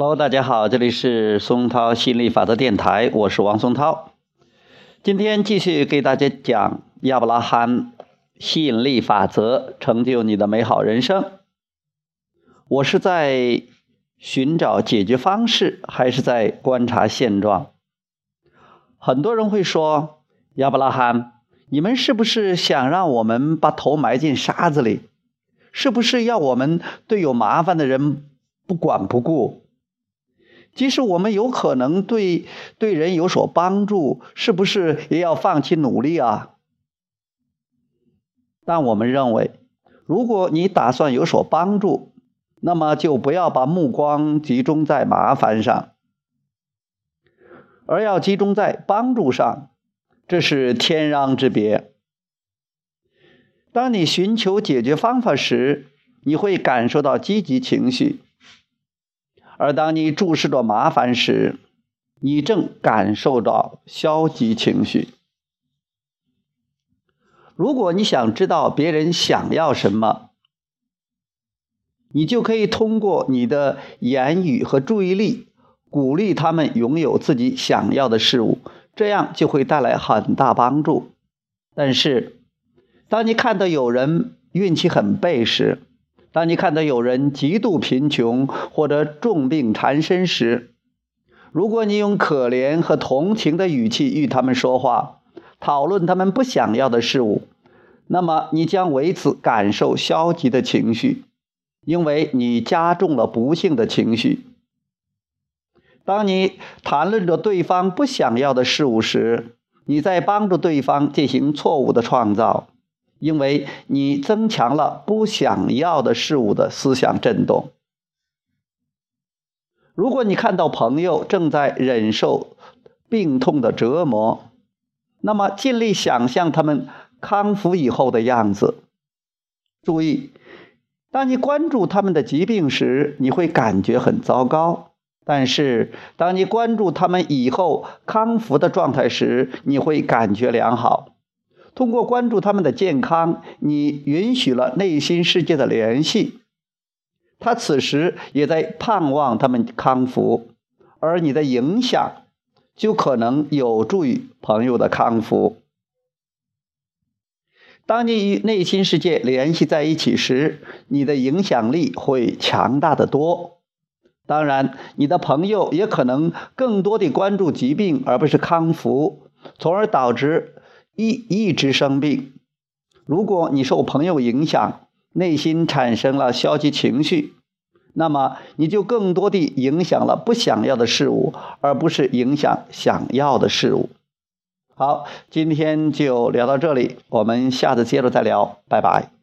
Hello，大家好，这里是松涛吸引力法则电台，我是王松涛。今天继续给大家讲亚伯拉罕吸引力法则，成就你的美好人生。我是在寻找解决方式，还是在观察现状？很多人会说，亚伯拉罕，你们是不是想让我们把头埋进沙子里？是不是要我们对有麻烦的人不管不顾？即使我们有可能对对人有所帮助，是不是也要放弃努力啊？但我们认为，如果你打算有所帮助，那么就不要把目光集中在麻烦上，而要集中在帮助上，这是天壤之别。当你寻求解决方法时，你会感受到积极情绪。而当你注视着麻烦时，你正感受到消极情绪。如果你想知道别人想要什么，你就可以通过你的言语和注意力鼓励他们拥有自己想要的事物，这样就会带来很大帮助。但是，当你看到有人运气很背时，当你看到有人极度贫穷或者重病缠身时，如果你用可怜和同情的语气与他们说话，讨论他们不想要的事物，那么你将为此感受消极的情绪，因为你加重了不幸的情绪。当你谈论着对方不想要的事物时，你在帮助对方进行错误的创造。因为你增强了不想要的事物的思想震动。如果你看到朋友正在忍受病痛的折磨，那么尽力想象他们康复以后的样子。注意，当你关注他们的疾病时，你会感觉很糟糕；但是当你关注他们以后康复的状态时，你会感觉良好。通过关注他们的健康，你允许了内心世界的联系。他此时也在盼望他们康复，而你的影响就可能有助于朋友的康复。当你与内心世界联系在一起时，你的影响力会强大的多。当然，你的朋友也可能更多的关注疾病而不是康复，从而导致。一一直生病。如果你受朋友影响，内心产生了消极情绪，那么你就更多地影响了不想要的事物，而不是影响想要的事物。好，今天就聊到这里，我们下次接着再聊，拜拜。